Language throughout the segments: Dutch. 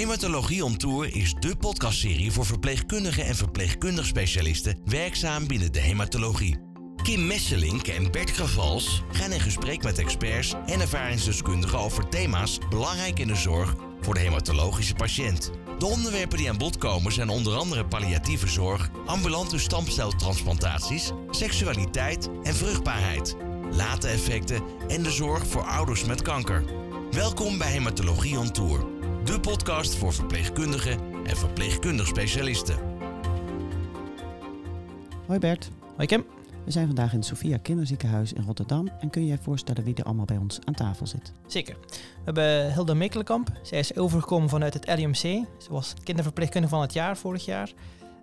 Hematologie on Tour is de podcastserie voor verpleegkundigen en verpleegkundig specialisten werkzaam binnen de hematologie. Kim Messelink en Bert Gravals gaan in gesprek met experts en ervaringsdeskundigen over thema's belangrijk in de zorg voor de hematologische patiënt. De onderwerpen die aan bod komen zijn onder andere palliatieve zorg, ambulante stamceltransplantaties, seksualiteit en vruchtbaarheid, late effecten en de zorg voor ouders met kanker. Welkom bij Hematologie on Tour, de podcast voor verpleegkundigen en verpleegkundig specialisten. Hoi Bert, Hoi Kim. we zijn vandaag in het Sophia Kinderziekenhuis in Rotterdam en kun je je voorstellen wie er allemaal bij ons aan tafel zit? Zeker. We hebben Hilda Mekelenkamp. Zij is overgekomen vanuit het LUMC. Ze was kinderverpleegkundige van het jaar vorig jaar.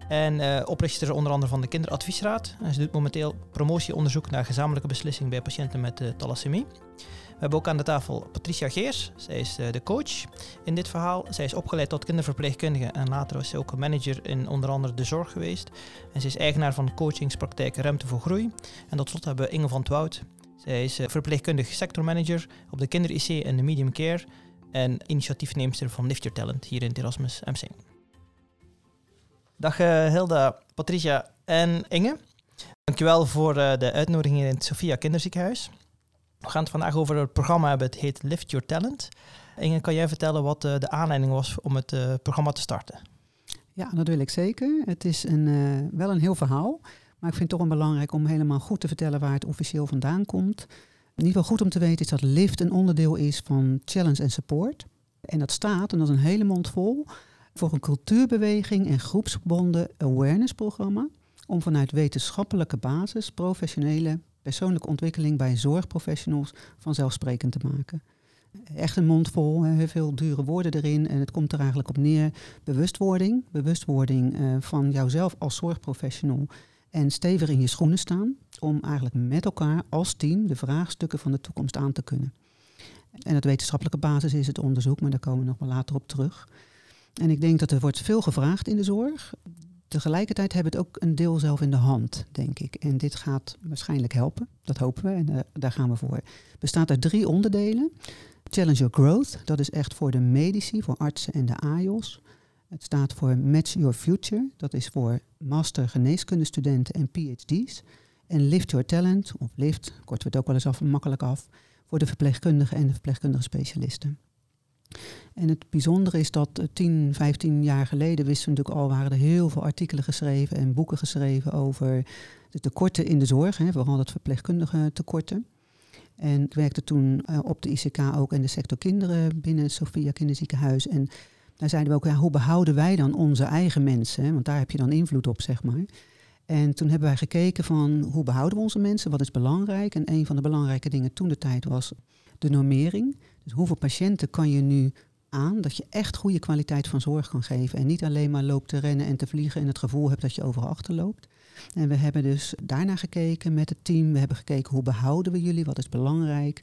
En eh, oprichter onder andere van de Kinderadviesraad. En ze doet momenteel promotieonderzoek naar gezamenlijke beslissing bij patiënten met uh, thalassemie. We hebben ook aan de tafel Patricia Geers. Zij is uh, de coach in dit verhaal. Zij is opgeleid tot kinderverpleegkundige en later was ze ook manager in onder andere de zorg geweest. En ze is eigenaar van coachingspraktijk Ruimte voor Groei. En tot slot hebben we Inge van Twout. Zij is uh, verpleegkundig sectormanager op de kinder-IC en de medium care. En initiatiefneemster van Lift Your Talent hier in het Erasmus MC. Dag uh, Hilda, Patricia en Inge. Dankjewel voor de uitnodiging in het Sophia Kinderziekenhuis. We gaan het vandaag over het programma hebben. Het heet Lift Your Talent. Inge, kan jij vertellen wat uh, de aanleiding was om het programma te starten? Ja, dat wil ik zeker. Het is een, wel een heel verhaal. Maar ik vind het toch belangrijk om helemaal goed te vertellen waar het officieel vandaan komt. In ieder geval goed om te weten is dat LIFT een onderdeel is van Challenge en Support. En dat staat, en dat is een hele mond vol, voor een cultuurbeweging en groepsgebonden awareness programma. Om vanuit wetenschappelijke basis professionele persoonlijke ontwikkeling bij zorgprofessionals vanzelfsprekend te maken. Echt een mond vol, heel veel dure woorden erin. En het komt er eigenlijk op neer. Bewustwording. Bewustwording uh, van jouzelf als zorgprofessional en stevig in je schoenen staan om eigenlijk met elkaar als team de vraagstukken van de toekomst aan te kunnen. En het wetenschappelijke basis is het onderzoek, maar daar komen we nog wel later op terug. En ik denk dat er wordt veel gevraagd in de zorg. Tegelijkertijd hebben we het ook een deel zelf in de hand, denk ik. En dit gaat waarschijnlijk helpen, dat hopen we en uh, daar gaan we voor. Het bestaat uit drie onderdelen. Challenge Your Growth, dat is echt voor de medici, voor artsen en de AIOS. Het staat voor Match Your Future. Dat is voor master geneeskundestudenten en PhD's. En Lift Your Talent, of Lift, kort wordt ook wel eens af, makkelijk af, voor de verpleegkundigen en de verpleegkundige specialisten. En het bijzondere is dat 10, 15 jaar geleden wisten we natuurlijk al, waren er heel veel artikelen geschreven en boeken geschreven over de tekorten in de zorg, hè, vooral dat verpleegkundige tekorten. En ik werkte toen uh, op de ICK ook in de sector kinderen binnen Sophia Kinderziekenhuis. En daar zeiden we ook, ja, hoe behouden wij dan onze eigen mensen? Hè? Want daar heb je dan invloed op, zeg maar. En toen hebben wij gekeken van hoe behouden we onze mensen, wat is belangrijk. En een van de belangrijke dingen toen de tijd was de normering. Dus hoeveel patiënten kan je nu aan dat je echt goede kwaliteit van zorg kan geven. En niet alleen maar loopt te rennen en te vliegen en het gevoel hebt dat je overal achterloopt. En we hebben dus daarna gekeken met het team. We hebben gekeken hoe behouden we jullie, wat is belangrijk.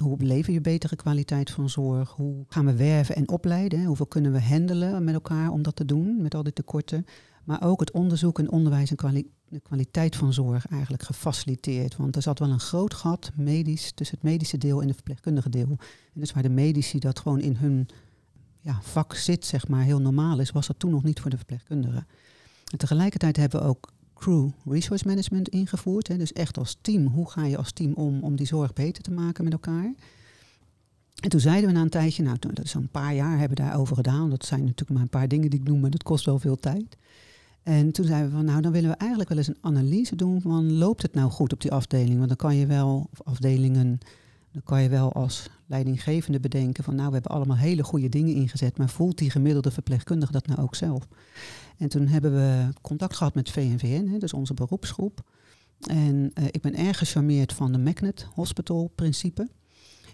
Hoe beleven je betere kwaliteit van zorg? Hoe gaan we werven en opleiden? Hoeveel kunnen we handelen met elkaar om dat te doen, met al die tekorten? Maar ook het onderzoek en onderwijs en de kwaliteit van zorg eigenlijk gefaciliteerd. Want er zat wel een groot gat medisch tussen het medische deel en het verpleegkundige deel. En dus waar de medici dat gewoon in hun ja, vak zit, zeg maar, heel normaal is, was dat toen nog niet voor de verpleegkundigen. En tegelijkertijd hebben we ook crew resource management ingevoerd. Hè. Dus echt als team, hoe ga je als team om om die zorg beter te maken met elkaar? En toen zeiden we na een tijdje, nou dat is een paar jaar hebben we daarover gedaan. Dat zijn natuurlijk maar een paar dingen die ik noem, maar dat kost wel veel tijd. En toen zeiden we van, nou dan willen we eigenlijk wel eens een analyse doen van, loopt het nou goed op die afdeling? Want dan kan je wel, of afdelingen, dan kan je wel als leidinggevende bedenken van, nou we hebben allemaal hele goede dingen ingezet, maar voelt die gemiddelde verpleegkundige dat nou ook zelf? En toen hebben we contact gehad met VNVN, hè, dus onze beroepsgroep. En uh, ik ben erg gecharmeerd van de Magnet Hospital principe.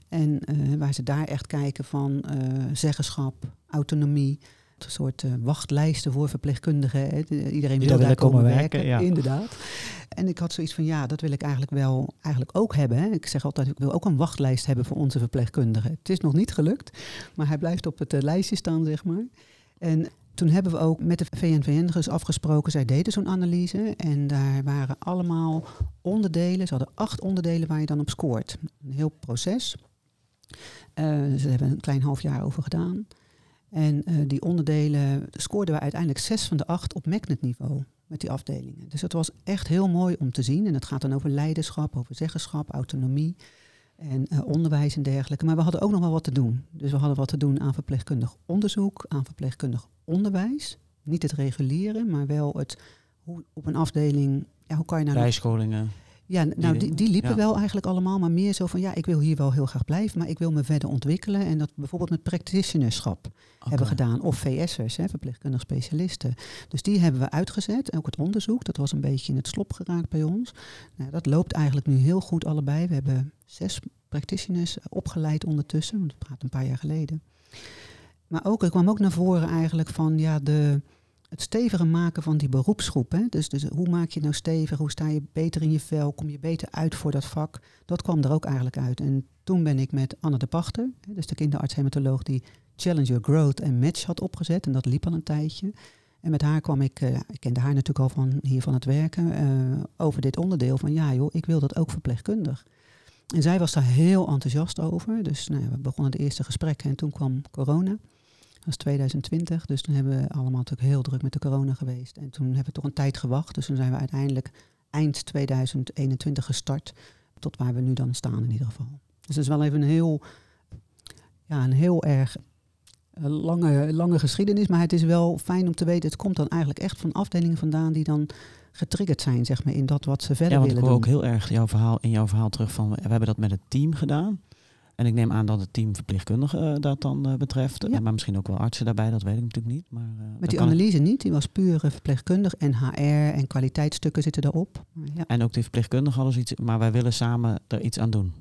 En uh, waar ze daar echt kijken van uh, zeggenschap, autonomie, een soort wachtlijsten voor verpleegkundigen. Hè. Iedereen wil daar komen werken, werken ja. inderdaad. En ik had zoiets van, ja, dat wil ik eigenlijk wel eigenlijk ook hebben. Hè. Ik zeg altijd, ik wil ook een wachtlijst hebben voor onze verpleegkundigen. Het is nog niet gelukt, maar hij blijft op het lijstje staan, zeg maar. En toen hebben we ook met de VNVN dus afgesproken, zij deden zo'n analyse en daar waren allemaal onderdelen, ze hadden acht onderdelen waar je dan op scoort. Een heel proces. Uh, ze hebben een klein half jaar over gedaan. En uh, die onderdelen scoorden we uiteindelijk zes van de acht op magnet-niveau met die afdelingen. Dus dat was echt heel mooi om te zien. En het gaat dan over leiderschap, over zeggenschap, autonomie en uh, onderwijs en dergelijke. Maar we hadden ook nog wel wat te doen. Dus we hadden wat te doen aan verpleegkundig onderzoek, aan verpleegkundig onderwijs. Niet het reguliere, maar wel het hoe op een afdeling. Ja, hoe kan je nou. Ja, nou die, die liepen wel eigenlijk allemaal, maar meer zo van ja, ik wil hier wel heel graag blijven, maar ik wil me verder ontwikkelen. En dat bijvoorbeeld met practitionerschap hebben gedaan. Of VS'ers, hè, verpleegkundig specialisten. Dus die hebben we uitgezet. Ook het onderzoek, dat was een beetje in het slop geraakt bij ons. Nou, dat loopt eigenlijk nu heel goed allebei. We hebben zes practitioners opgeleid ondertussen, want dat gaat een paar jaar geleden. Maar ook, er kwam ook naar voren eigenlijk van ja, de het steviger maken van die beroepsgroep. Hè? Dus, dus hoe maak je nou stevig? Hoe sta je beter in je vel? Kom je beter uit voor dat vak? Dat kwam er ook eigenlijk uit. En toen ben ik met Anne de Pachter, hè, dus de kinderarts-hematoloog die Challenger Growth en Match had opgezet. En dat liep al een tijdje. En met haar kwam ik, uh, ik kende haar natuurlijk al van hier van het werken, uh, over dit onderdeel van ja joh, ik wil dat ook verpleegkundig. En zij was daar heel enthousiast over. Dus nou, we begonnen de eerste gesprekken en toen kwam corona. Dat was 2020, dus toen hebben we allemaal natuurlijk heel druk met de corona geweest. En toen hebben we toch een tijd gewacht. Dus toen zijn we uiteindelijk eind 2021 gestart. Tot waar we nu dan staan in ieder geval. Dus dat is wel even een heel, ja, een heel erg eh, lange, lange geschiedenis. Maar het is wel fijn om te weten, het komt dan eigenlijk echt van afdelingen vandaan die dan getriggerd zijn, zeg maar, in dat wat ze verder ja, willen doen. Ja, ik hoor ook heel erg jouw verhaal, in jouw verhaal terug van, we hebben dat met het team gedaan. En ik neem aan dat het team verpleegkundigen uh, dat dan uh, betreft. Ja. maar misschien ook wel artsen daarbij, dat weet ik natuurlijk niet. Maar, uh, Met die analyse niet, die was puur verpleegkundig en HR en kwaliteitsstukken zitten daarop. Ja. En ook die verpleegkundigen hadden iets, maar wij willen samen er iets aan doen.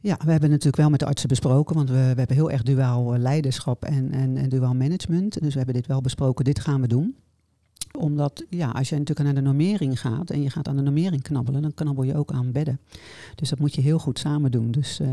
Ja, we hebben natuurlijk wel met de artsen besproken, want we, we hebben heel erg duaal leiderschap en, en, en duaal management. Dus we hebben dit wel besproken, dit gaan we doen omdat ja, als je natuurlijk naar de normering gaat en je gaat aan de normering knabbelen, dan knabbel je ook aan bedden. Dus dat moet je heel goed samen doen. Dus uh,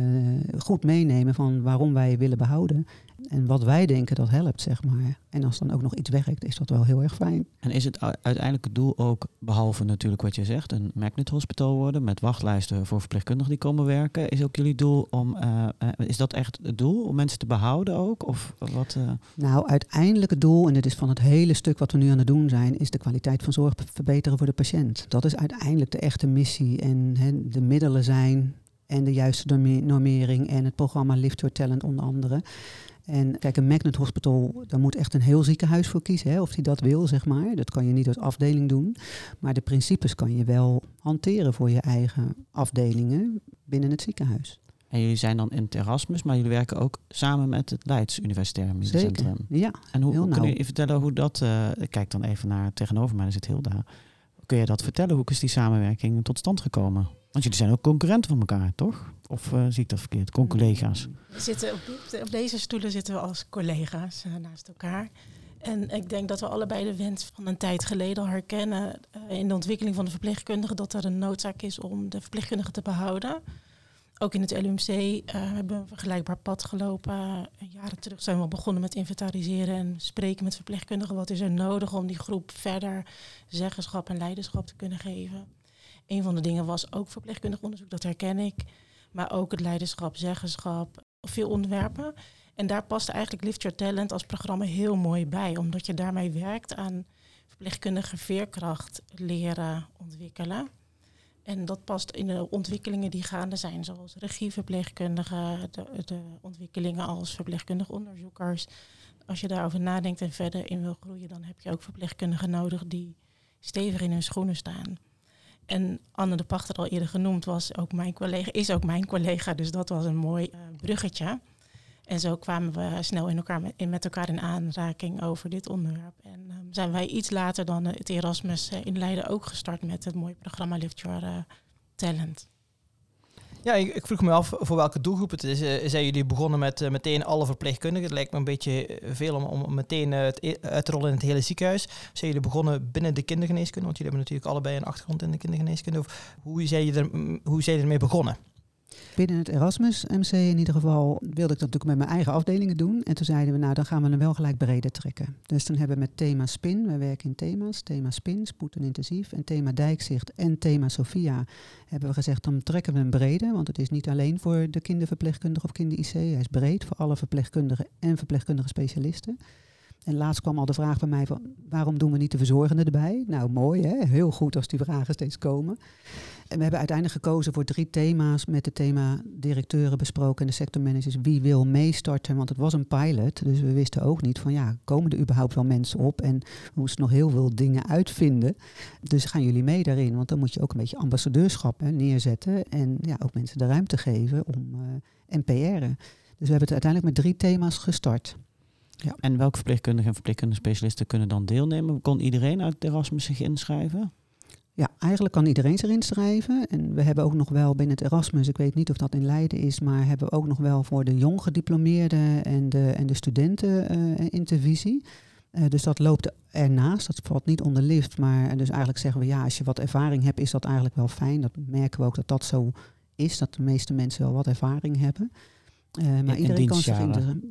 goed meenemen van waarom wij willen behouden en wat wij denken dat helpt, zeg maar. En als dan ook nog iets werkt, is dat wel heel erg fijn. En is het uiteindelijk het doel ook, behalve natuurlijk wat je zegt, een magnet hospital worden met wachtlijsten voor verpleegkundigen die komen werken, is ook jullie doel om, uh, uh, is dat echt het doel om mensen te behouden ook? Of wat? Uh? Nou, uiteindelijk het doel, en dit is van het hele stuk wat we nu aan het doen zijn, is de kwaliteit van zorg verbeteren voor de patiënt. Dat is uiteindelijk de echte missie en he, de middelen zijn en de juiste normering en het programma Lift Your Talent onder andere. En kijk, een Magnet Hospital, daar moet echt een heel ziekenhuis voor kiezen, hè, of die dat wil, zeg maar. Dat kan je niet als afdeling doen. Maar de principes kan je wel hanteren voor je eigen afdelingen binnen het ziekenhuis. En jullie zijn dan in het Erasmus, maar jullie werken ook samen met het Leids Universitair Medisch Centrum. Ja, En hoe, kun je vertellen hoe dat, uh, ik kijk dan even naar tegenover mij, daar zit heel daar. Kun je dat vertellen? Hoe is die samenwerking tot stand gekomen? Want jullie zijn ook concurrenten van elkaar, toch? Of uh, zie ik dat verkeerd? Con-collega's? We zitten op, op, deze stoelen zitten we als collega's uh, naast elkaar. En ik denk dat we allebei de wens van een tijd geleden al herkennen uh, in de ontwikkeling van de verpleegkundigen dat er een noodzaak is om de verpleegkundigen te behouden. Ook in het LUMC hebben we een vergelijkbaar pad gelopen. Jaren terug zijn we al begonnen met inventariseren en spreken met verpleegkundigen. Wat is er nodig om die groep verder zeggenschap en leiderschap te kunnen geven? Een van de dingen was ook verpleegkundig onderzoek, dat herken ik. Maar ook het leiderschap, zeggenschap, veel onderwerpen. En daar past eigenlijk Lift Your Talent als programma heel mooi bij. Omdat je daarmee werkt aan verpleegkundige veerkracht leren ontwikkelen. En dat past in de ontwikkelingen die gaande zijn, zoals regieverpleegkundigen, de, de ontwikkelingen als verpleegkundig onderzoekers. Als je daarover nadenkt en verder in wil groeien, dan heb je ook verpleegkundigen nodig die stevig in hun schoenen staan. En Anne de Pachter, al eerder genoemd, was ook mijn collega, is ook mijn collega, dus dat was een mooi uh, bruggetje. En zo kwamen we snel in elkaar met, met elkaar in aanraking over dit onderwerp. En uh, zijn wij iets later dan het Erasmus in Leiden ook gestart met het mooie programma Lift Your Talent. Ja, ik, ik, vroeg me af voor welke doelgroep het is. Uh, zijn jullie begonnen met uh, meteen alle verpleegkundigen? Het lijkt me een beetje veel om, om meteen het uit te rollen in het hele ziekenhuis. Zijn jullie begonnen binnen de kindergeneeskunde? Want jullie hebben natuurlijk allebei een achtergrond in de kindergeneeskunde. Of hoe zijn, je er, hoe zijn je ermee begonnen? Binnen het Erasmus MC in ieder geval wilde ik dat natuurlijk met mijn eigen afdelingen doen. En toen zeiden we, nou dan gaan we hem wel gelijk breder trekken. Dus toen hebben we met thema spin, wij werken in thema's, thema spin, spoed en intensief. En thema dijkzicht en thema Sophia hebben we gezegd, dan trekken we hem breder. Want het is niet alleen voor de kinderverpleegkundige of kinder-IC. Hij is breed voor alle verpleegkundigen en verpleegkundige specialisten. En laatst kwam al de vraag bij mij van waarom doen we niet de verzorgende erbij? Nou, mooi hè, heel goed als die vragen steeds komen. En we hebben uiteindelijk gekozen voor drie thema's met het thema directeuren besproken en de sectormanagers. Wie wil meestarten? Want het was een pilot, dus we wisten ook niet van ja, komen er überhaupt wel mensen op? En we moesten nog heel veel dingen uitvinden. Dus gaan jullie mee daarin? Want dan moet je ook een beetje ambassadeurschap neerzetten en ja, ook mensen de ruimte geven om uh, en. Dus we hebben het uiteindelijk met drie thema's gestart. Ja. En welke verpleegkundigen en verpleegkundige specialisten kunnen dan deelnemen? Kon iedereen uit Erasmus zich inschrijven? Ja, eigenlijk kan iedereen zich inschrijven. En we hebben ook nog wel binnen het Erasmus, ik weet niet of dat in Leiden is, maar hebben we ook nog wel voor de jong gediplomeerden en de, en de studenten uh, intervisie. Uh, dus dat loopt ernaast, dat valt niet onder lift. Maar dus eigenlijk zeggen we ja, als je wat ervaring hebt, is dat eigenlijk wel fijn. Dat merken we ook dat dat zo is, dat de meeste mensen wel wat ervaring hebben. Uh, maar in, iedereen in kan zich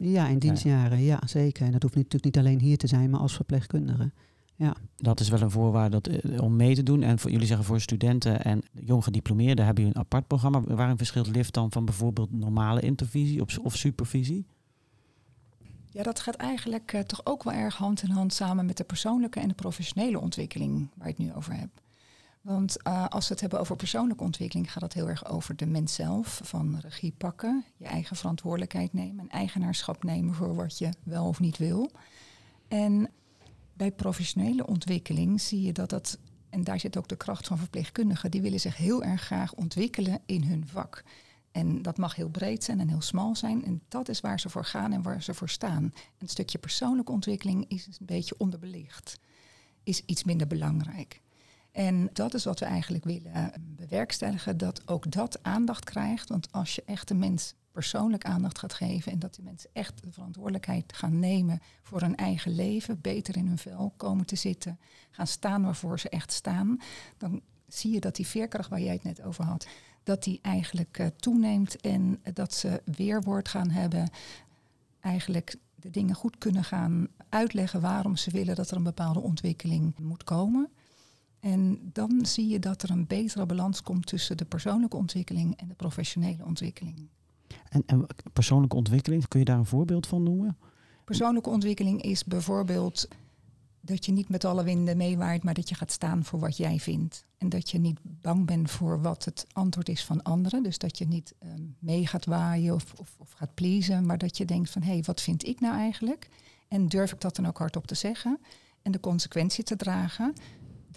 Ja, in dienstjaren, ja. zeker. En dat hoeft natuurlijk niet alleen hier te zijn, maar als verpleegkundige. Ja. Dat is wel een voorwaarde dat, eh, om mee te doen. En voor, jullie zeggen voor studenten en jong gediplomeerden hebben jullie een apart programma. Waarin verschilt LIFT dan van bijvoorbeeld normale intervisie of, of supervisie? Ja, dat gaat eigenlijk uh, toch ook wel erg hand in hand samen met de persoonlijke en de professionele ontwikkeling waar ik het nu over heb. Want uh, als we het hebben over persoonlijke ontwikkeling, gaat het heel erg over de mens zelf. Van regie pakken, je eigen verantwoordelijkheid nemen en eigenaarschap nemen voor wat je wel of niet wil. En bij professionele ontwikkeling zie je dat dat, en daar zit ook de kracht van verpleegkundigen, die willen zich heel erg graag ontwikkelen in hun vak. En dat mag heel breed zijn en heel smal zijn. En dat is waar ze voor gaan en waar ze voor staan. Een stukje persoonlijke ontwikkeling is een beetje onderbelicht. Is iets minder belangrijk. En dat is wat we eigenlijk willen bewerkstelligen, dat ook dat aandacht krijgt. Want als je echt de mens persoonlijk aandacht gaat geven en dat die mensen echt de verantwoordelijkheid gaan nemen voor hun eigen leven, beter in hun vel komen te zitten, gaan staan waarvoor ze echt staan, dan zie je dat die veerkracht waar jij het net over had, dat die eigenlijk uh, toeneemt en dat ze weerwoord gaan hebben, eigenlijk de dingen goed kunnen gaan uitleggen waarom ze willen dat er een bepaalde ontwikkeling moet komen. En dan zie je dat er een betere balans komt tussen de persoonlijke ontwikkeling en de professionele ontwikkeling. En, en persoonlijke ontwikkeling, kun je daar een voorbeeld van noemen? Persoonlijke ontwikkeling is bijvoorbeeld dat je niet met alle winden meewaait, maar dat je gaat staan voor wat jij vindt. En dat je niet bang bent voor wat het antwoord is van anderen. Dus dat je niet um, mee gaat waaien of, of, of, gaat pleasen, maar dat je denkt van hé, hey, wat vind ik nou eigenlijk? En durf ik dat dan ook hardop te zeggen? En de consequentie te dragen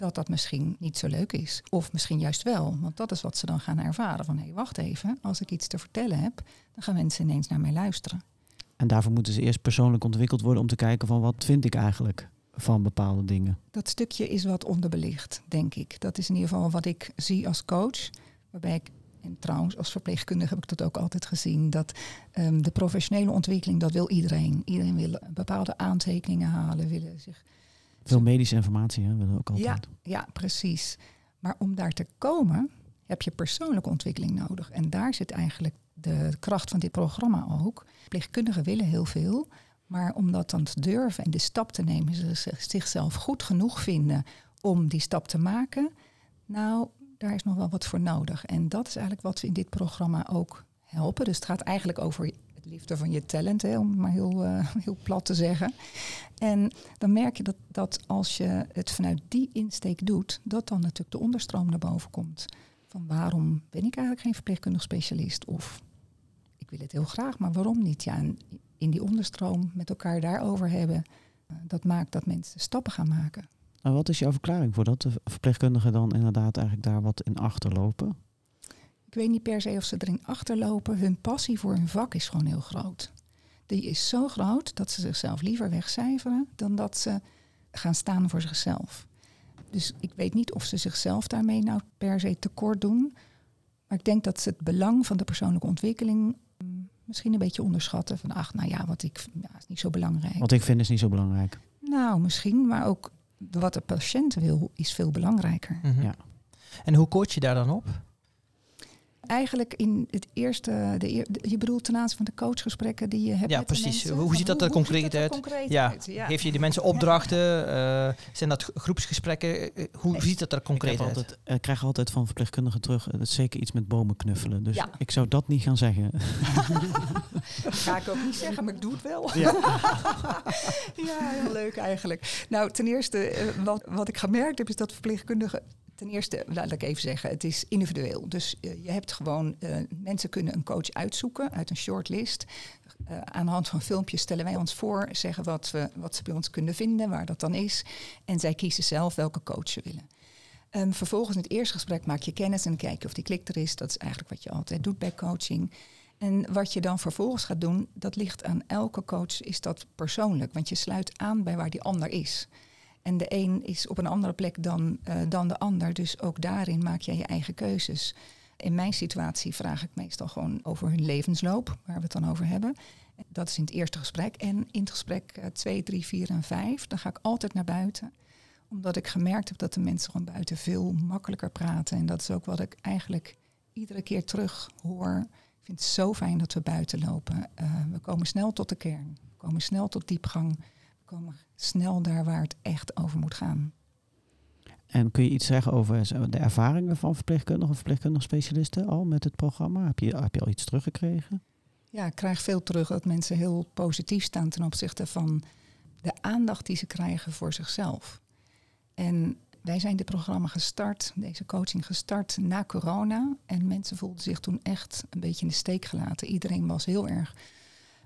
dat dat misschien niet zo leuk is. Of misschien juist wel, want dat is wat ze dan gaan ervaren. Van hé, hey, wacht even, als ik iets te vertellen heb, dan gaan mensen ineens naar mij luisteren. En daarvoor moeten ze eerst persoonlijk ontwikkeld worden om te kijken van wat vind ik eigenlijk van bepaalde dingen. Dat stukje is wat onderbelicht, denk ik. Dat is in ieder geval wat ik zie als coach. Waarbij ik, en trouwens als verpleegkundige heb ik dat ook altijd gezien, dat um, de professionele ontwikkeling, dat wil iedereen. Iedereen wil bepaalde aantekeningen halen, willen zich veel medische informatie hè, willen we ook altijd. Ja, ja, precies. Maar om daar te komen heb je persoonlijke ontwikkeling nodig. En daar zit eigenlijk de kracht van dit programma ook. Pleegkundigen willen heel veel. Maar om dat dan te durven en de stap te nemen, ze zichzelf goed genoeg vinden om die stap te maken. Nou, daar is nog wel wat voor nodig. En dat is eigenlijk wat we in dit programma ook helpen. Dus het gaat eigenlijk over liefde van je talent, om het maar heel, uh, heel plat te zeggen. En dan merk je dat, dat als je het vanuit die insteek doet, dat dan natuurlijk de onderstroom naar boven komt. Van waarom ben ik eigenlijk geen verpleegkundig specialist? Of ik wil het heel graag, maar waarom niet? Ja, in die onderstroom met elkaar daarover hebben, uh, dat maakt dat mensen stappen gaan maken. En wat is jouw verklaring voor dat de verpleegkundigen dan inderdaad eigenlijk daar wat in achterlopen? Ik weet niet per se of ze erin achterlopen. Hun passie voor hun vak is gewoon heel groot. Die is zo groot dat ze zichzelf liever wegcijferen dan dat ze gaan staan voor zichzelf. Dus ik weet niet of ze zichzelf daarmee nou per se tekort doen. Maar ik denk dat ze het belang van de persoonlijke ontwikkeling mm, misschien een beetje onderschatten. Van ach, nou ja, wat ik ja, is niet zo belangrijk. Wat ik vind is niet zo belangrijk. Nou, misschien, maar ook wat de patiënt wil is veel belangrijker. Mm -hmm. ja. En hoe coach je daar dan op? Eigenlijk in het eerste, de, je bedoelt ten aanzien van de coachgesprekken die je hebt Ja, met de precies. mensen? Hoe ziet dat er concreet uit? concreet Ja. uit? Ja. Geef je die mensen opdrachten? Eh, zijn dat groepsgesprekken? Eh, Hoe Nee. ziet dat er concreet uit? altijd, ik krijg altijd van verpleegkundigen terug, eh, dat is zeker iets met bomen knuffelen. Dus Ja. ik zou dat niet gaan zeggen. Ga ik ook niet zeggen, maar ik doe het wel. Ja. ja, heel leuk eigenlijk. Nou, ten eerste, eh, wat, wat ik gemerkt heb, is dat verpleegkundigen. Ten eerste, laat ik even zeggen, het is individueel. Dus eh, je hebt gewoon, eh, mensen kunnen een coach uitzoeken uit een shortlist. Eh, aan de hand van filmpjes stellen wij ons voor, zeggen wat, we, wat ze bij ons kunnen vinden, waar dat dan is. En zij kiezen zelf welke coach ze willen. Ehm, vervolgens in het eerste gesprek maak je kennis en kijk je of die klik er is. Dat is eigenlijk wat je altijd doet bij coaching. En wat je dan vervolgens gaat doen, dat ligt aan elke coach, is dat persoonlijk. Want je sluit aan bij waar die ander is. En de een is op een andere plek dan, eh, dan de ander. Dus ook daarin maak jij je eigen keuzes. In mijn situatie vraag ik meestal gewoon over hun levensloop, waar we het dan over hebben. Dat is in het eerste gesprek. En in het gesprek 2, 3, 4 en 5, dan ga ik altijd naar buiten. Omdat ik gemerkt heb dat de mensen gewoon buiten veel makkelijker praten. En dat is ook wat ik eigenlijk iedere keer terug hoor. Ik vind het zo fijn dat we buiten lopen. Eh, we komen snel tot de kern. We komen snel tot diepgang. Snel daar waar het echt over moet gaan. En kun je iets zeggen over de ervaringen van verpleegkundigen of verpleegkundige specialisten al met het programma? Heb je, heb je al iets teruggekregen? Ja, ik krijg veel terug dat mensen heel positief staan ten opzichte van de aandacht die ze krijgen voor zichzelf. En wij zijn dit programma gestart, deze coaching gestart na corona. En mensen voelden zich toen echt een beetje in de steek gelaten. Iedereen was heel erg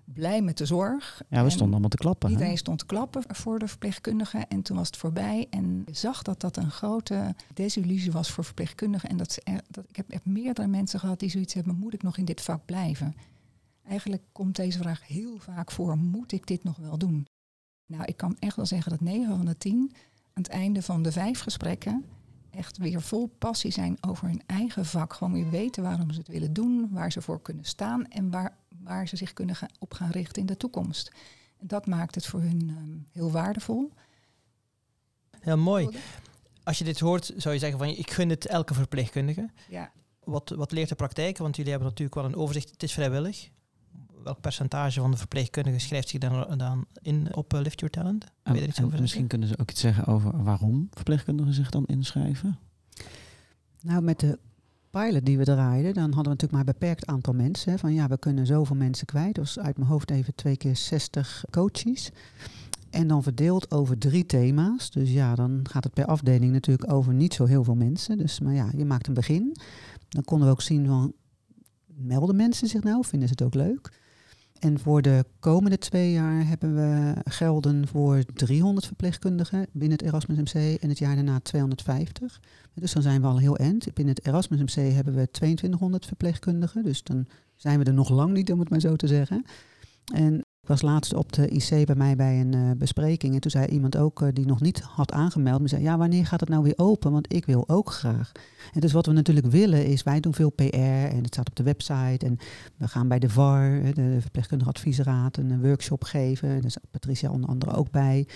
blij met de zorg. Ja, we En stonden allemaal te klappen. hè? Iedereen stond te klappen voor de verpleegkundigen en toen was het voorbij. En je zag dat dat een grote desillusie was voor verpleegkundigen. En dat, ze dat ik heb echt meerdere mensen gehad die zoiets hebben, moet ik nog in dit vak blijven? Eigenlijk komt deze vraag heel vaak voor, moet ik dit nog wel doen? Nou, ik kan echt wel zeggen dat 9 van de 10 aan het einde van de vijf gesprekken echt weer vol passie zijn over hun eigen vak. Gewoon weer weten waarom ze het willen doen, waar ze voor kunnen staan en waar, waar ze zich kunnen gaan, op gaan richten in de toekomst. En dat maakt het voor hun ehm, heel waardevol. Heel mooi. Als je dit hoort, zou je zeggen van ik gun het elke verpleegkundige. Ja. Wat, wat leert de praktijk? Want jullie hebben natuurlijk wel een overzicht. Het is vrijwillig. Welk percentage van de verpleegkundigen schrijft zich dan, dan in op eh, Lift Your Talent? Er iets en over misschien kunnen ze ook iets zeggen over waarom verpleegkundigen zich dan inschrijven. Nou, met de pilot die we draaiden, dan hadden we natuurlijk maar een beperkt aantal mensen. Hè, van ja, we kunnen zoveel mensen kwijt. Was uit mijn hoofd even twee keer 60 coaches. En dan verdeeld over drie thema's. Dus ja, dan gaat het per afdeling natuurlijk over niet zo heel veel mensen. Dus, maar ja, je maakt een begin. Dan konden we ook zien van, melden mensen zich nou? Vinden ze het ook leuk? En voor de komende twee jaar hebben we gelden voor 300 verpleegkundigen binnen het Erasmus MC en het jaar daarna 250. Dus dan zijn we al heel eind. Binnen het Erasmus MC hebben we 2200 verpleegkundigen. Dus dan zijn we er nog lang niet, om het maar zo te zeggen. En ik was laatst op de IC bij mij bij een eh, bespreking. En toen zei iemand ook eh, die nog niet had aangemeld. Maar zei, ja, wanneer gaat het nou weer open? Want ik wil ook graag. En dus wat we natuurlijk willen is, wij doen veel PR. En het staat op de website. En we gaan bij de VAR, de Verpleegkundige Adviesraad, een workshop geven. Daar is Patricia onder andere ook bij.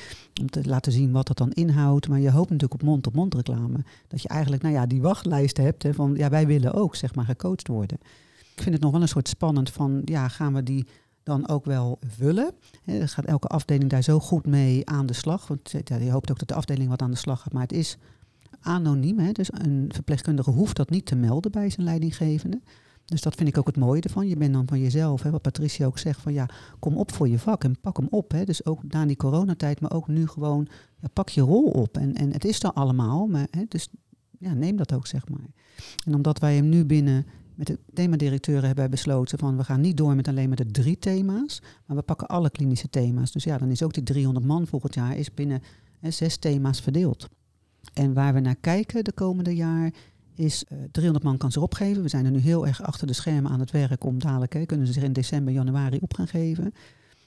Om te laten zien wat dat dan inhoudt. Maar je hoopt natuurlijk op mond-op-mond reclame. Dat je eigenlijk, nou ja, die wachtlijst hebt. Hè, van ja, wij willen ook, zeg maar, gecoacht worden. Ik vind het nog wel een soort spannend van, ja, gaan we die dan ook wel vullen. Hè, gaat elke afdeling daar zo goed mee aan de slag. Want ja, je hoopt ook dat de afdeling wat aan de slag gaat. Maar het is anoniem. Hè, dus een verpleegkundige hoeft dat niet te melden bij zijn leidinggevende. Dus dat vind ik ook het mooie ervan. Je bent dan van jezelf, hè, wat Patricia ook zegt, van ja, kom op voor je vak en pak hem op. Hè. Dus ook na die coronatijd, maar ook nu gewoon, ja, pak je rol op. En, en het is er allemaal, maar hè, dus ja, neem dat ook, zeg maar. En omdat wij hem nu binnen met de themadirecteuren hebben wij besloten van we gaan niet door met alleen maar de drie thema's, maar we pakken alle klinische thema's. Dus ja, dan is ook die 300 man volgend jaar is binnen hè, zes thema's verdeeld. En waar we naar kijken de komende jaar is eh 300 man kan zich opgeven. We zijn er nu heel erg achter de schermen aan het werk om dadelijk, kunnen ze zich in december, januari op gaan geven.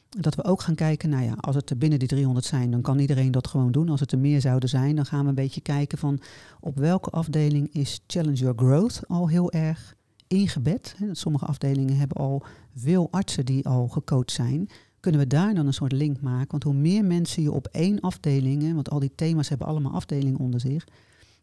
Dat we ook gaan kijken, nou ja, als het er binnen die 300 zijn, dan kan iedereen dat gewoon doen. Als het er meer zouden zijn, dan gaan we een beetje kijken van op welke afdeling is Challenge Your Growth al heel erg ingebed. Sommige afdelingen hebben al veel artsen die al gecoacht zijn. Kunnen we daar dan een soort link maken? Want hoe meer mensen je op één afdeling, want al die thema's hebben allemaal afdelingen onder zich.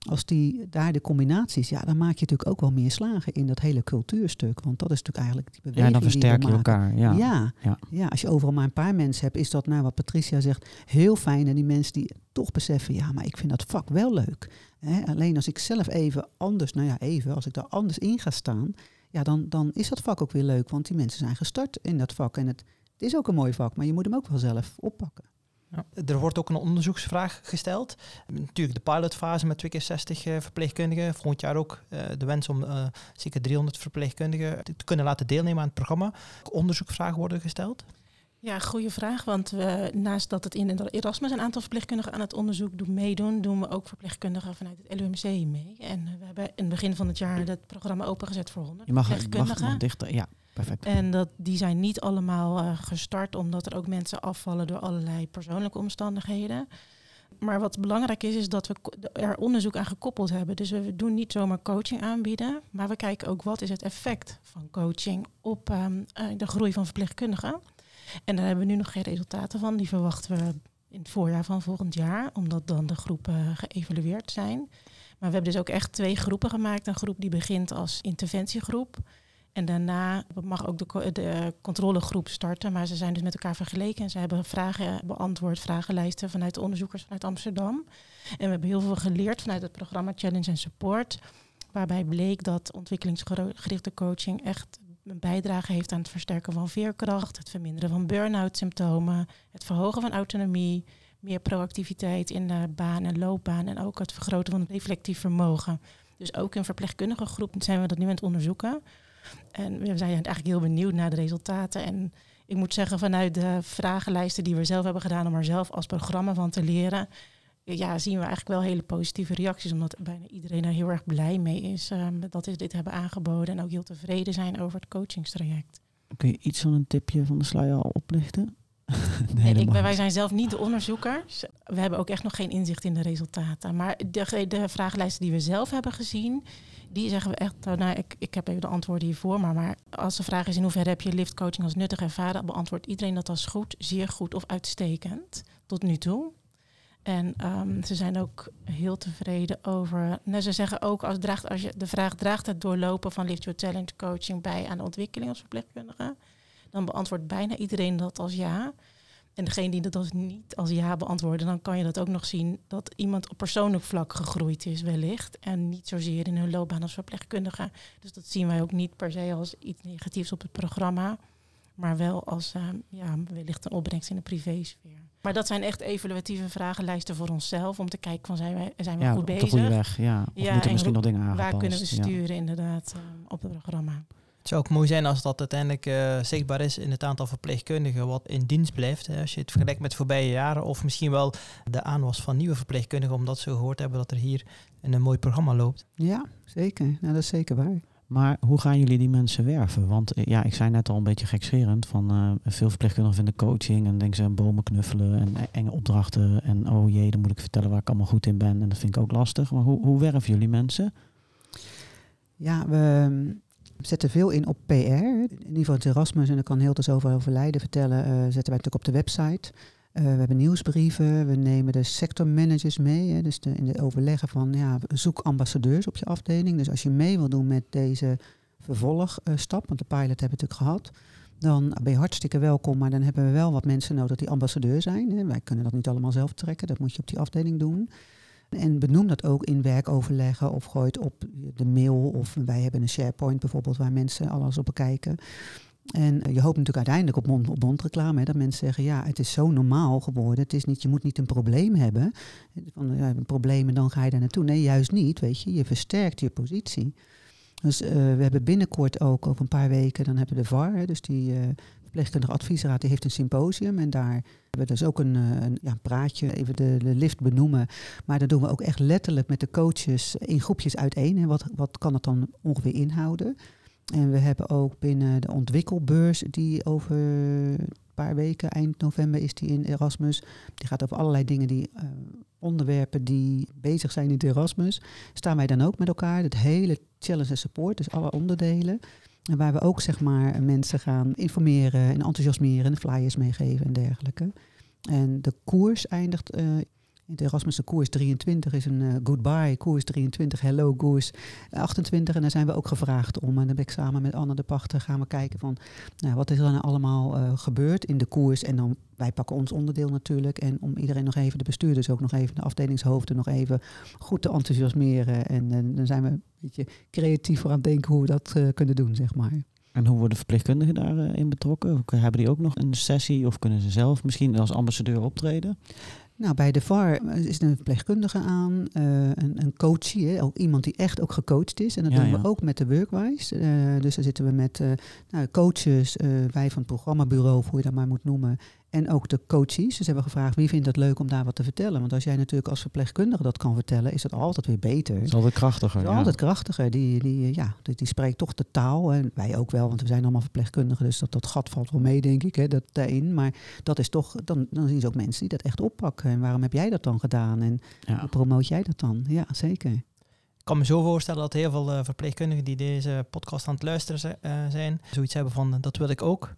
als die daar de combinaties, ja, dan maak je natuurlijk ook wel meer slagen in dat hele cultuurstuk. Want dat is natuurlijk eigenlijk die beweging. Ja, dan die versterk we je elkaar. Ja. Ja. Ja. Ja. als je overal maar een paar mensen hebt, is dat, nou wat Patricia zegt, heel fijn. En die mensen die toch beseffen, ja, maar ik vind dat vak wel leuk. Hè? Alleen als ik zelf even anders, nou ja, even, als ik daar anders in ga staan, ja, dan, dan is dat vak ook weer leuk. Want die mensen zijn gestart in dat vak. En het, het is ook een mooi vak, maar je moet hem ook wel zelf oppakken. Ja. Er wordt ook een onderzoeksvraag gesteld. Natuurlijk de pilotfase met twee keer 60 eh, verpleegkundigen. Volgend jaar ook eh, de wens om eh, zeker 300 verpleegkundigen te, te kunnen laten deelnemen aan het programma. Onderzoekvragen worden gesteld. Ja, goede vraag. Want we, naast dat het in Erasmus een aantal verpleegkundigen aan het onderzoek doen, meedoen, doen we ook verpleegkundigen vanuit het LUMC mee. En eh, we hebben in het begin van het jaar het programma opengezet voor 100 Je mag, verpleegkundigen. dichter. Ja, perfect. En dat, die zijn niet allemaal eh, gestart omdat er ook mensen afvallen door allerlei persoonlijke omstandigheden. Maar wat belangrijk is, is dat we er onderzoek aan gekoppeld hebben. Dus we doen niet zomaar coaching aanbieden, maar we kijken ook wat is het effect van coaching op ehm, eh, de groei van verpleegkundigen. En daar hebben we nu nog geen resultaten van. Die verwachten we in het voorjaar van volgend jaar, omdat dan de groepen geëvalueerd zijn. Maar we hebben dus ook echt twee groepen gemaakt. Een groep die begint als interventiegroep. En daarna mag ook de, de controlegroep starten. Maar ze zijn dus met elkaar vergeleken. En ze hebben vragen beantwoord, vragenlijsten vanuit de onderzoekers vanuit Amsterdam. En we hebben heel veel geleerd vanuit het programma Challenge and Support. Waarbij bleek dat ontwikkelingsgerichte coaching echt een bijdrage heeft aan het versterken van veerkracht, het verminderen van burn-out symptomen, het verhogen van autonomie, meer proactiviteit in de baan en loopbaan en ook het vergroten van het reflectief vermogen. Dus ook in verpleegkundige groep zijn we dat nu aan het onderzoeken. En we zijn eigenlijk heel benieuwd naar de resultaten. En ik moet zeggen, vanuit de vragenlijsten die we zelf hebben gedaan om er zelf als programma van te leren, ja, zien we eigenlijk wel hele positieve reacties. Omdat bijna iedereen er heel erg blij mee is ehm, dat we dit hebben aangeboden. En ook heel tevreden zijn over het coachingstraject. Kun je iets van een tipje van de sluier al oplichten? Nee, ik, wij zijn zelf niet de onderzoekers. We hebben ook echt nog geen inzicht in de resultaten. Maar de, de vragenlijsten die we zelf hebben gezien, die zeggen we echt, nou, nou, ik, ik heb even de antwoorden hiervoor. Maar, maar als de vraag is in hoeverre heb je liftcoaching als nuttig ervaren, beantwoordt iedereen dat als goed, zeer goed of uitstekend tot nu toe. En ehm, ze zijn ook heel tevreden over. Nou, ze zeggen ook als, draagt, als je de vraag draagt het doorlopen van Lift Your Talent coaching bij aan de ontwikkeling als verpleegkundige, dan beantwoordt bijna iedereen dat als ja. En degene die dat als niet als ja beantwoorden, dan kan je dat ook nog zien dat iemand op persoonlijk vlak gegroeid is, wellicht. En niet zozeer in hun loopbaan als verpleegkundige. Dus dat zien wij ook niet per se als iets negatiefs op het programma. Maar wel als ehm, ja, wellicht een opbrengst in de privésfeer. Maar dat zijn echt evaluatieve vragenlijsten voor onszelf. Om te kijken van zijn we, zijn we ja, goed op de bezig? goede weg. Ja. Of Ja, moeten en misschien nog dingen aangepast? Waar kunnen we Ja. sturen inderdaad ehm, op het programma? Het zou ook mooi zijn als dat uiteindelijk eh, zichtbaar is in het aantal verpleegkundigen wat in dienst blijft. Hè. Als je het vergelijkt met voorbije jaren of misschien wel de aanwas van nieuwe verpleegkundigen, omdat ze gehoord hebben dat er hier een, een mooi programma loopt. Ja, zeker. Nou, dat is zeker waar. Maar hoe gaan jullie die mensen werven? Want eh, ja, ik zei net al een beetje gekscherend van eh, veel verpleegkundigen vinden coaching en denken ze aan bomen knuffelen en e- enge opdrachten en oh jee, dan moet ik vertellen waar ik allemaal goed in ben en dat vind ik ook lastig. Maar hoe, hoe werven jullie mensen? Ja, we ehm, zetten veel in op PR. In ieder geval het Erasmus, en daar kan heel veel over overlijden vertellen, eh, zetten wij natuurlijk op de website. Eh, we hebben nieuwsbrieven, we nemen de sectormanagers mee. Hè, dus de, in de overleggen van ja, zoek ambassadeurs op je afdeling. Dus als je mee wil doen met deze vervolgstap, want de pilot hebben we natuurlijk gehad, dan ben je hartstikke welkom. Maar dan hebben we wel wat mensen nodig die ambassadeur zijn. Hè. Wij kunnen dat niet allemaal zelf trekken, dat moet je op die afdeling doen. En benoem dat ook in werkoverleggen of gooi het op de mail. Of wij hebben een SharePoint bijvoorbeeld waar mensen alles op bekijken. En eh, je hoopt natuurlijk uiteindelijk op mond, op mondreclame. Hè, dat mensen zeggen, ja, het is zo normaal geworden. Het is niet, je moet niet een probleem hebben. Van, ja, een probleem en dan ga je daar naartoe. Nee, juist niet, weet je. Je versterkt je positie. Dus eh, we hebben binnenkort ook, over een paar weken, dan hebben we de VAR. Hè, dus die eh verpleegkundige adviesraad, die heeft een symposium. En daar hebben we dus ook een, een praatje, even de, lift benoemen. Maar dan doen we ook echt letterlijk met de coaches in groepjes uiteen. En wat, wat kan het dan ongeveer inhouden? En we hebben ook binnen de ontwikkelbeurs, die over een paar weken, eind november is die in Erasmus. Die gaat over allerlei dingen, die eh, onderwerpen die bezig zijn in het Erasmus. Staan wij dan ook met elkaar, het hele challenge en support, dus alle onderdelen. En waar we ook zeg maar mensen gaan informeren en enthousiasmeren en flyers meegeven en dergelijke. En de koers eindigt eh, het Erasmus koers 23 is een uh, goodbye, koers 23, hello koers 28. En daar zijn we ook gevraagd om. En dan ben ik samen met Anne de Pachter gaan we kijken van nou, wat is er dan allemaal uh, gebeurd in de koers. En dan wij pakken ons onderdeel natuurlijk. En om iedereen nog even, de bestuurders ook nog even, de afdelingshoofden nog even goed te enthousiasmeren. En, dan zijn we een beetje creatief aan het denken hoe we dat kunnen doen, zeg maar. En hoe worden verpleegkundigen daarin betrokken? Hebben die ook nog een sessie of kunnen ze zelf misschien als ambassadeur optreden? Nou, bij de VAR is er een verpleegkundige aan, uh, een, een coachie, ook iemand die echt ook gecoacht is. En dat doen we ook met de Workwise. Uh, dus daar zitten we met uh, nou, coaches, wij van het programmabureau, hoe je dat maar moet noemen. En ook de coaches. Dus hebben gevraagd wie vindt het leuk om daar wat te vertellen. Want als jij natuurlijk als verpleegkundige dat kan vertellen, is dat altijd weer beter. Het is altijd krachtiger. Het is altijd krachtiger. Die, die, ja, die, die, spreekt toch de taal. En wij ook wel, want we zijn allemaal verpleegkundigen. Dus dat, dat gat valt wel mee, denk ik, hè, dat daarin. Maar dat is toch, dan, dan zien ze ook mensen die dat echt oppakken. En waarom heb jij dat dan gedaan? En hoe promoot jij dat dan? Ja, zeker. Ik kan me zo voorstellen dat heel veel uh, verpleegkundigen die deze podcast aan het luisteren uh, zijn, zoiets hebben van dat wil ik ook.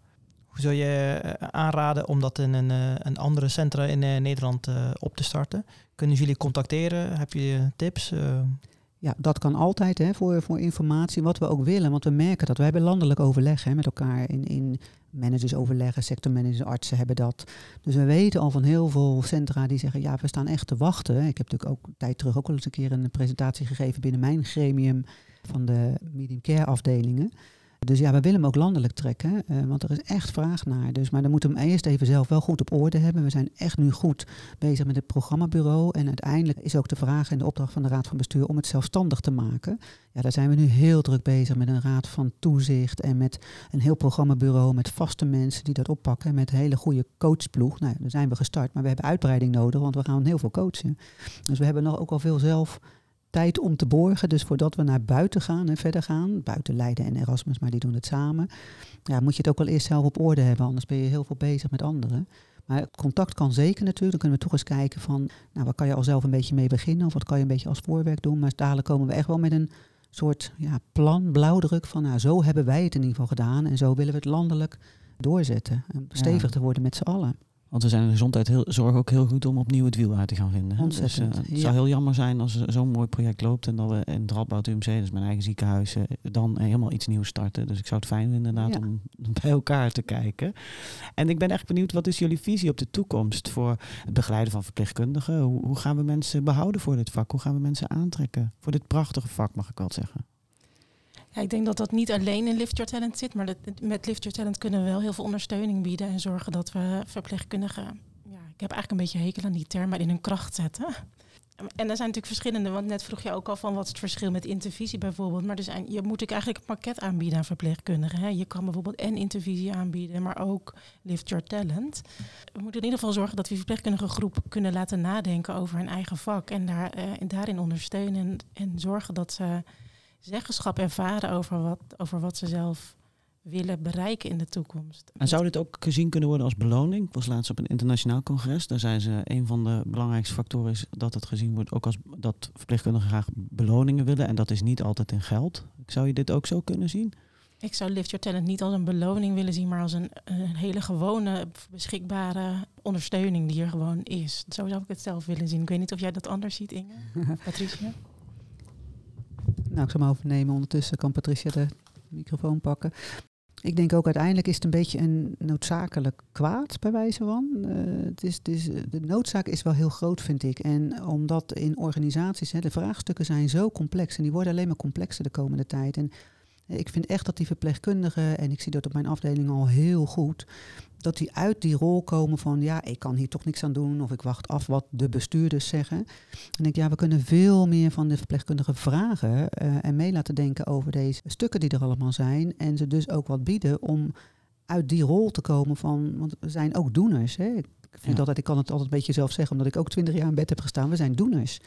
Hoe zou je eh, aanraden om dat in een, eh, een andere centra in eh, Nederland op te starten? Kunnen jullie contacteren? Heb je tips? Ja, dat kan altijd hè, voor, voor informatie. Wat we ook willen, want we merken dat. We hebben landelijk overleg hè, met elkaar. In, in managers overleggen, sectormanagers, artsen hebben dat. Dus we weten al van heel veel centra die zeggen... ja, we staan echt te wachten. Ik heb natuurlijk ook tijd terug ook al eens een keer een presentatie gegeven... binnen mijn gremium van de medium care afdelingen... Dus ja, we willen hem ook landelijk trekken, uh, want er is echt vraag naar. Dus, maar dan moeten we hem eerst even zelf wel goed op orde hebben. We zijn echt nu goed bezig met het programmabureau. En uiteindelijk is ook de vraag en de opdracht van de Raad van Bestuur om het zelfstandig te maken. Ja, daar zijn we nu heel druk bezig met een raad van toezicht en met een heel programmabureau met vaste mensen die dat oppakken. Met hele goede coachploeg. Nou, daar zijn we gestart, maar we hebben uitbreiding nodig, want we gaan heel veel coachen. Dus we hebben nog ook al veel zelf tijd om te borgen. Dus voordat we naar buiten gaan en verder gaan, buiten Leiden en Erasmus, maar die doen het samen, ja, moet je het ook wel eerst zelf op orde hebben, anders ben je heel veel bezig met anderen. Maar contact kan zeker natuurlijk. Dan kunnen we toch eens kijken van, nou, wat kan je al zelf een beetje mee beginnen of wat kan je een beetje als voorwerk doen. Maar dadelijk komen we echt wel met een soort ja, plan, blauwdruk van, nou, zo hebben wij het in ieder geval gedaan en zo willen we het landelijk doorzetten. En stevig te worden met z'n allen. Want we zijn in de gezondheidszorg ook heel goed om opnieuw het wiel uit te gaan vinden. Ontzettend. Dus, uh, het zou heel jammer zijn als zo'n mooi project loopt en dat we in het Radboud UMC, dus mijn eigen ziekenhuis, uh, dan helemaal iets nieuws starten. Dus ik zou het fijn vinden inderdaad om bij elkaar te kijken. En ik ben echt benieuwd, wat is jullie visie op de toekomst voor het begeleiden van verpleegkundigen? Hoe, hoe gaan we mensen behouden voor dit vak? Hoe gaan we mensen aantrekken voor dit prachtige vak, mag ik wel zeggen? Ja, ik denk dat dat niet alleen in Lift Your Talent zit, maar dat, met Lift Your Talent kunnen we wel heel veel ondersteuning bieden en zorgen dat we verpleegkundigen, ja, ik heb eigenlijk een beetje hekel aan die term, maar in hun kracht zetten. En er zijn natuurlijk verschillende, want net vroeg je ook al van wat is het verschil met intervisie bijvoorbeeld. Maar zijn, je moet ik eigenlijk een pakket aanbieden aan verpleegkundigen. Hè. Je kan bijvoorbeeld en intervisie aanbieden, maar ook Lift Your Talent. We moeten in ieder geval zorgen dat we verpleegkundige groep kunnen laten nadenken over hun eigen vak en, daar, en daarin ondersteunen en, en zorgen dat ze zeggenschap ervaren over wat, over wat ze zelf willen bereiken in de toekomst. En zou dit ook gezien kunnen worden als beloning? Ik was laatst op een internationaal congres. Daar zijn ze een van de belangrijkste factoren is dat het gezien wordt ook als dat verpleegkundigen graag beloningen willen. En dat is niet altijd in geld. Zou je dit ook zo kunnen zien? Ik zou Lift Your Talent niet als een beloning willen zien, maar als een, een hele gewone, beschikbare ondersteuning die er gewoon is. Zo zou ik het zelf willen zien. Ik weet niet of jij dat anders ziet, Inge. Patricia? Nou, ik zal maar overnemen. Ondertussen kan Patricia de microfoon pakken. Ik denk ook uiteindelijk is het een beetje een noodzakelijk kwaad, bij wijze van. Het is, het is, de noodzaak is wel heel groot, vind ik. En omdat in organisaties, hè, de vraagstukken zijn zo complex en die worden alleen maar complexer de komende tijd. En ik vind echt dat die verpleegkundigen, en ik zie dat op mijn afdeling al heel goed, dat die uit die rol komen van ja, ik kan hier toch niks aan doen of ik wacht af wat de bestuurders zeggen. En ik ja, we kunnen veel meer van de verpleegkundigen vragen uh, en mee laten denken over deze stukken die er allemaal zijn en ze dus ook wat bieden om uit die rol te komen van, want we zijn ook doeners. Hè? Ik vind ja. altijd, ik kan het altijd een beetje zelf zeggen, omdat ik ook twintig jaar in bed heb gestaan. We zijn doeners.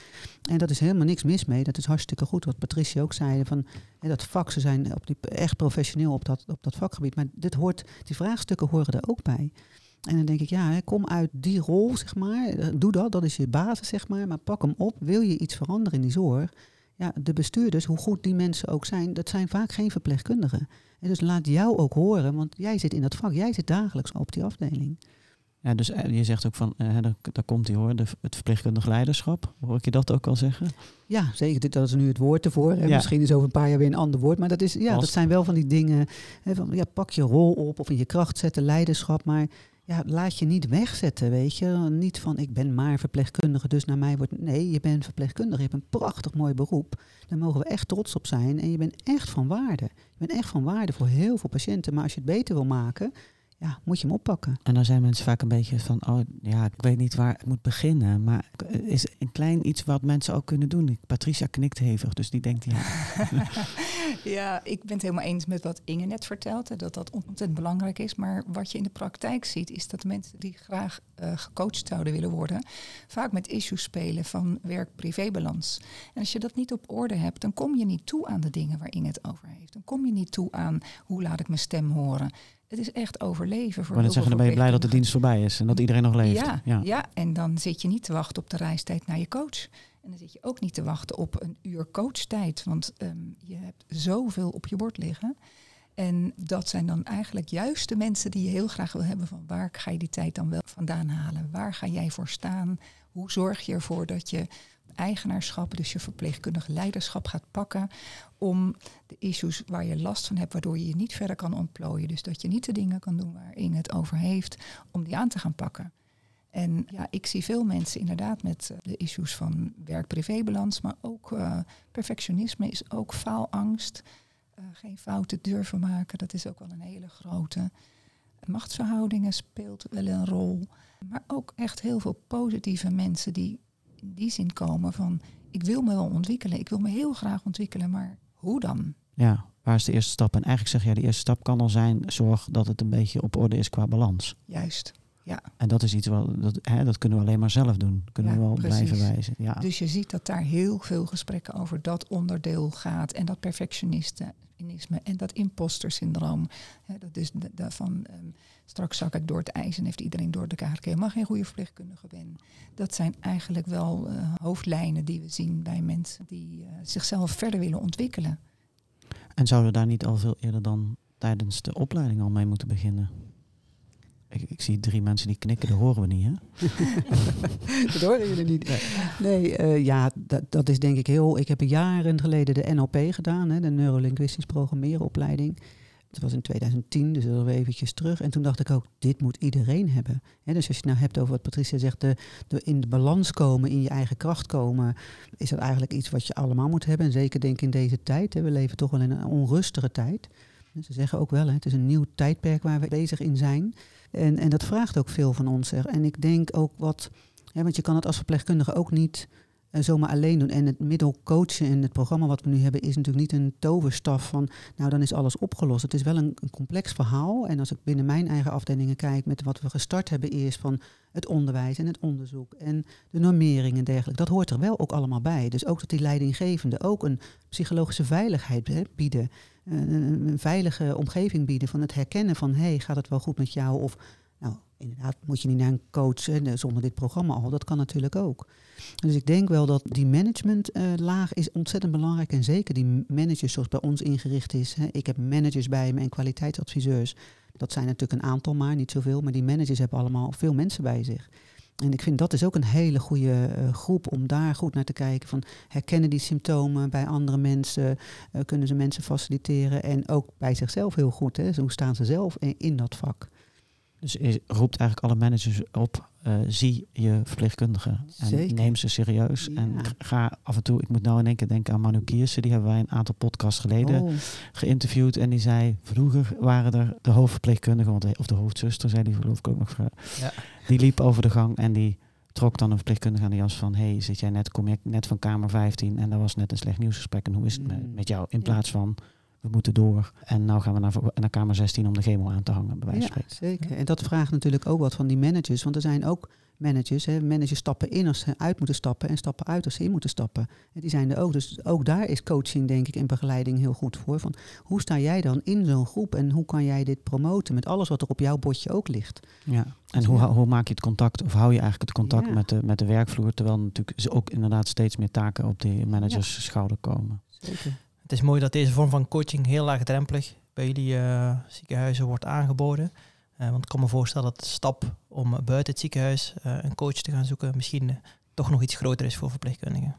En dat is helemaal niks mis mee. Dat is hartstikke goed. Wat Patricia ook zei, van hè, dat vak, ze zijn op die, echt professioneel op dat, op dat vakgebied. Maar dit hoort, die vraagstukken horen er ook bij. En dan denk ik, ja, kom uit die rol, zeg maar. Doe dat, dat is je basis, zeg maar. Maar pak hem op. Wil je iets veranderen in die zorg? Ja, de bestuurders, hoe goed die mensen ook zijn, dat zijn vaak geen verpleegkundigen. En dus laat jou ook horen, want jij zit in dat vak. Jij zit dagelijks op die afdeling. Ja, dus eh, je zegt ook van, eh, daar, daar komt hij hoor, de, het verpleegkundig leiderschap. Hoor ik je dat ook al zeggen? Ja, zeker. Dit- Dat is nu het woord ervoor. Ja. Misschien is over een paar jaar weer een ander woord. Maar dat, is, ja, Als- dat zijn wel van die dingen. Hè, van, ja, pak je rol op of in je kracht zetten, leiderschap. Maar ja, laat je niet wegzetten, weet je. Niet van, ik ben maar verpleegkundige, dus naar mij wordt... Nee, je bent verpleegkundige, je hebt een prachtig mooi beroep. Daar mogen we echt trots op zijn. En je bent echt van waarde. Je bent echt van waarde voor heel veel patiënten. Maar als je het beter wil maken, ja, moet je hem oppakken. En dan zijn mensen vaak een beetje van, oh ja, ik weet niet waar ik moet beginnen. Maar is een klein iets wat mensen ook kunnen doen. Patricia knikt hevig, dus die denkt, ja, Ja, ik ben het helemaal eens met wat Inge net vertelt. hè, Dat dat ontzettend belangrijk is. Maar wat je in de praktijk ziet, is dat mensen die graag eh, gecoacht zouden willen worden, vaak met issues spelen van werk-privébalans. En als je dat niet op orde hebt, dan kom je niet toe aan de dingen waar Inge het over heeft. Dan kom je niet toe aan hoe laat ik mijn stem horen. Het is echt overleven voor maar dan zeggen, dan ben je blij dat de dienst voorbij is en dat iedereen nog leeft. Ja, ja. en dan zit je niet te wachten op de reistijd naar je coach. En dan zit je ook niet te wachten op een uur coachtijd. Want ehm, je hebt zoveel op je bord liggen. En dat zijn dan eigenlijk juist de mensen die je heel graag wil hebben van waar ga je die tijd dan wel vandaan halen? Waar ga jij voor staan? Hoe zorg je ervoor dat je eigenaarschap, dus je verpleegkundig leiderschap gaat pakken om de issues waar je last van hebt, waardoor je je niet verder kan ontplooien. Dus dat je niet de dingen kan doen waar Inge het over heeft, om die aan te gaan pakken. En ja, ik zie veel mensen inderdaad met eh, de issues van werk-privébalans, maar ook eh, perfectionisme is ook faalangst. Eh, geen fouten durven maken, dat is ook wel een hele grote. Machtsverhoudingen speelt wel een rol. Maar ook echt heel veel positieve mensen die die zin komen van ik wil me wel ontwikkelen, ik wil me heel graag ontwikkelen, maar hoe dan? Ja, waar is de eerste stap? En eigenlijk zeg jij, de eerste stap kan al zijn, zorg dat het een beetje op orde is qua balans. Juist. En dat is iets wat, dat, hè, dat kunnen we alleen maar zelf doen. Kunnen Ja, we wel precies. blijven wijzen. Ja. Dus je ziet dat daar heel veel gesprekken over dat onderdeel gaat. En dat en dat imposter-syndroom. Hè, dat is de, de van ehm, straks zak ik door het ijs en heeft iedereen door de kaart gekeken, maar geen goede verpleegkundige ben. Dat zijn eigenlijk wel eh, hoofdlijnen die we zien bij mensen die eh, zichzelf verder willen ontwikkelen. En zouden we daar niet al veel eerder dan tijdens de opleiding al mee moeten beginnen? Ik, ik zie drie mensen die knikken, dat horen we niet, hè? dat horen jullie niet. Nee, eh, ja, dat, dat is denk ik heel... Ik heb jaren geleden de NLP gedaan, hè, de Neurolinguistisch Programmerenopleiding. Dat was in 2010, dus dat alweer eventjes terug. En toen dacht ik ook, dit moet iedereen hebben. Hè, dus als je het nou hebt over wat Patricia zegt, de, de in de balans komen, in je eigen kracht komen, is dat eigenlijk iets wat je allemaal moet hebben. En zeker denk ik in deze tijd. Hè, we leven toch wel in een onrustige tijd. Ze zeggen ook wel, hè, het is een nieuw tijdperk waar we bezig in zijn. En, en dat vraagt ook veel van ons. En ik denk ook wat, want je kan het als verpleegkundige ook niet zomaar alleen doen. En het middel coachen en het programma wat we nu hebben is natuurlijk niet een toverstaf van, nou dan is alles opgelost. Het is wel een, complex verhaal. En als ik binnen mijn eigen afdelingen kijk met wat we gestart hebben eerst van het onderwijs en het onderzoek en de normering en dergelijke, dat hoort er wel ook allemaal bij. Dus ook dat die leidinggevende ook een psychologische veiligheid bieden. eh, Een, veilige omgeving bieden van het herkennen van, hé, hey, gaat het wel goed met jou? Of, inderdaad, moet je niet naar een coach zonder dit programma al. Dat kan natuurlijk ook. Dus ik denk wel dat die managementlaag is ontzettend belangrijk. En zeker die managers zoals bij ons ingericht is. Hè. Ik heb managers bij me en kwaliteitsadviseurs. Dat zijn natuurlijk een aantal maar, niet zoveel. Maar die managers hebben allemaal veel mensen bij zich. En ik vind dat is ook een hele goede eh, groep om daar goed naar te kijken. Van herkennen die symptomen bij andere mensen? Eh, kunnen ze mensen faciliteren? En ook bij zichzelf heel goed. Hè? Hoe staan ze zelf in dat vak? Dus roept eigenlijk alle managers op, eh, zie je verpleegkundigen en Zeker. neem ze serieus. Ja. En ga af en toe, ik moet nou in één keer denken aan Manu Kiersen, die hebben wij een aantal podcasts geleden Oh, geïnterviewd. En die zei, vroeger waren er de hoofdverpleegkundigen, of de hoofdzuster, zei die geloof ik ook nog. eh, Ja. Die liep over de gang en die trok dan een verpleegkundige aan de jas van, hey, zit jij net, kom je net van kamer 15 en dat was net een slecht nieuwsgesprek en hoe is het met, Mm. met jou? In plaats van, we moeten door en nou gaan we naar, naar kamer 16 om de chemo aan te hangen, bij wijze ja, van spreken. zeker. En dat vraagt natuurlijk ook wat van die managers. Want er zijn ook managers. Hè. Managers stappen in als ze uit moeten stappen en stappen uit als ze in moeten stappen. En die zijn er ook. Dus ook daar is coaching, denk ik, en begeleiding heel goed voor. Van hoe sta jij dan in zo'n groep en hoe kan jij dit promoten met alles wat er op jouw bordje ook ligt? Ja, en hoe, hoe maak je het contact, of hou je eigenlijk het contact Ja. met, de, met de werkvloer, terwijl natuurlijk ze ook inderdaad steeds meer taken op die managers schouder komen. Zeker. Het is mooi dat deze vorm van coaching heel laagdrempelig bij jullie eh, ziekenhuizen wordt aangeboden. Eh, want ik kan me voorstellen dat de stap om buiten het ziekenhuis eh, een coach te gaan zoeken misschien toch nog iets groter is voor verpleegkundigen.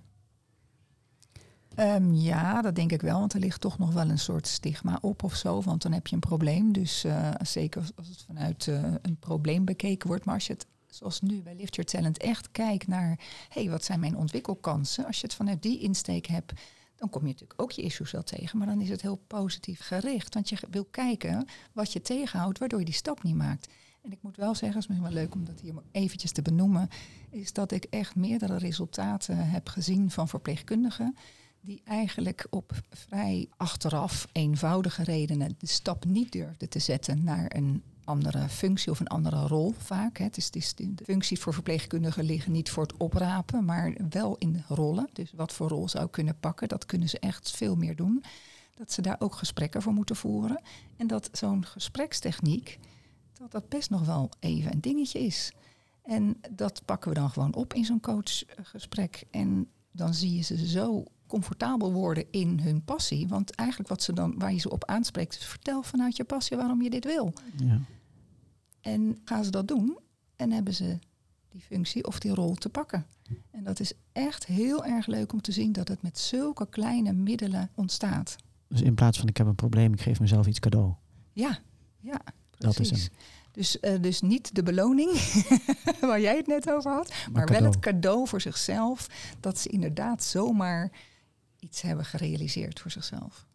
Ehm, ja, dat denk ik wel, want er ligt toch nog wel een soort stigma op of zo, want dan heb je een probleem. Dus zeker als, het vanuit een probleem bekeken wordt, maar als je het zoals nu bij Lift Your Talent echt kijkt naar, hé, hey, wat zijn mijn ontwikkelkansen? Als je het vanuit die insteek hebt, dan kom je natuurlijk ook je issues wel tegen, maar dan is het heel positief gericht, want je wil kijken wat je tegenhoudt, waardoor je die stap niet maakt. En ik moet wel zeggen, het is misschien wel leuk om dat hier eventjes te benoemen, is dat ik echt meerdere resultaten heb gezien van verpleegkundigen die eigenlijk op vrij achteraf eenvoudige redenen de stap niet durfden te zetten naar een andere functie of een andere rol vaak. Het is, het is de functies voor verpleegkundigen liggen niet voor het oprapen, maar wel in rollen. Dus wat voor rol zou kunnen pakken, dat kunnen ze echt veel meer doen. Dat ze daar ook gesprekken voor moeten voeren. En dat zo'n gesprekstechniek, dat dat best nog wel even een dingetje is. En dat pakken we dan gewoon op in zo'n coachgesprek. En dan zie je ze zo comfortabel worden in hun passie. Want eigenlijk wat ze dan, waar je ze op aanspreekt, is vertel vanuit je passie waarom je dit wil. Ja. En gaan ze dat doen en hebben ze die functie of die rol te pakken. En dat is echt heel erg leuk om te zien dat het met zulke kleine middelen ontstaat. Dus in plaats van ik heb een probleem, ik geef mezelf iets cadeau. Ja, ja, Dat is precies. Dus, eh, dus niet de beloning waar jij het net over had, maar, wel het cadeau voor zichzelf. Dat ze inderdaad zomaar iets hebben gerealiseerd voor zichzelf.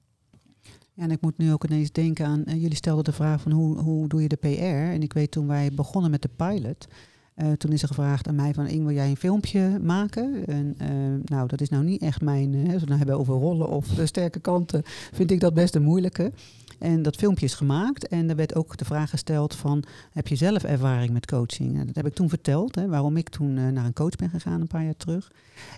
En ik moet nu ook ineens denken aan, eh, jullie stelden de vraag van hoe, hoe doe je de PR? En ik weet toen wij begonnen met de pilot, eh, toen is er gevraagd aan mij van, Ing, wil jij een filmpje maken? En eh, nou, dat is nou niet echt mijn, als we nou hebben over rollen of sterke kanten, vind ik dat best een moeilijke. En dat filmpje is gemaakt en er werd ook de vraag gesteld van, heb je zelf ervaring met coaching? En dat heb ik toen verteld, hè, waarom ik toen naar een coach ben gegaan een paar jaar terug.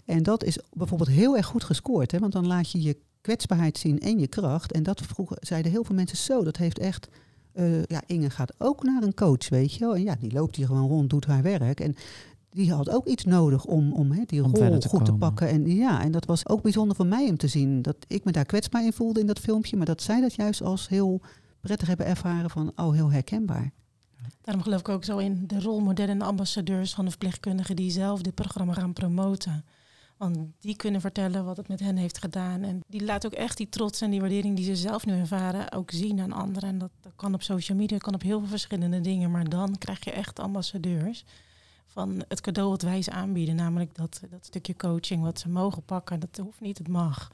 En dat is bijvoorbeeld heel erg goed gescoord, hè, want dan laat je je kwetsbaarheid zien en je kracht. En dat vroegen, zeiden heel veel mensen zo, dat heeft echt... eh, ja, Inge gaat ook naar een coach, weet je wel. En ja, die loopt hier gewoon rond, doet haar werk. En die had ook iets nodig om, om hè, die Om rol goed te pakken. En ja, en dat was ook bijzonder voor mij om te zien. Dat ik me daar kwetsbaar in voelde in dat filmpje. Maar dat zij dat juist als heel prettig hebben ervaren van, oh, heel herkenbaar. Daarom geloof ik ook zo in de rolmodellen en de ambassadeurs van de verpleegkundigen die zelf dit programma gaan promoten. Want die kunnen vertellen wat het met hen heeft gedaan. En die laten ook echt die trots en die waardering die ze zelf nu ervaren ook zien aan anderen. En dat, dat kan op social media, kan op heel veel verschillende dingen. Maar dan krijg je echt ambassadeurs van het cadeau wat wij ze aanbieden. Namelijk dat, dat stukje coaching wat ze mogen pakken. Dat hoeft niet, het mag.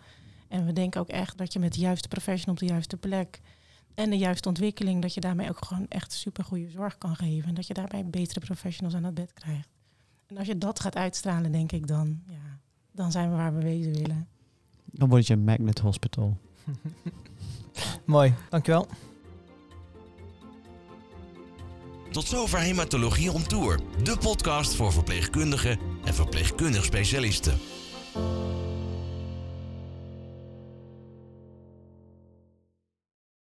En we denken ook echt dat je met de juiste professional op de juiste plek en de juiste ontwikkeling, dat je daarmee ook gewoon echt super goede zorg kan geven. En dat je daarbij betere professionals aan het bed krijgt. En als je dat gaat uitstralen, denk ik dan, ja, dan zijn we waar we wezen willen. Dan word je een magnet hospital. Mooi, dankjewel. Tot zover Hematologie on Tour, de podcast voor verpleegkundigen en verpleegkundig specialisten.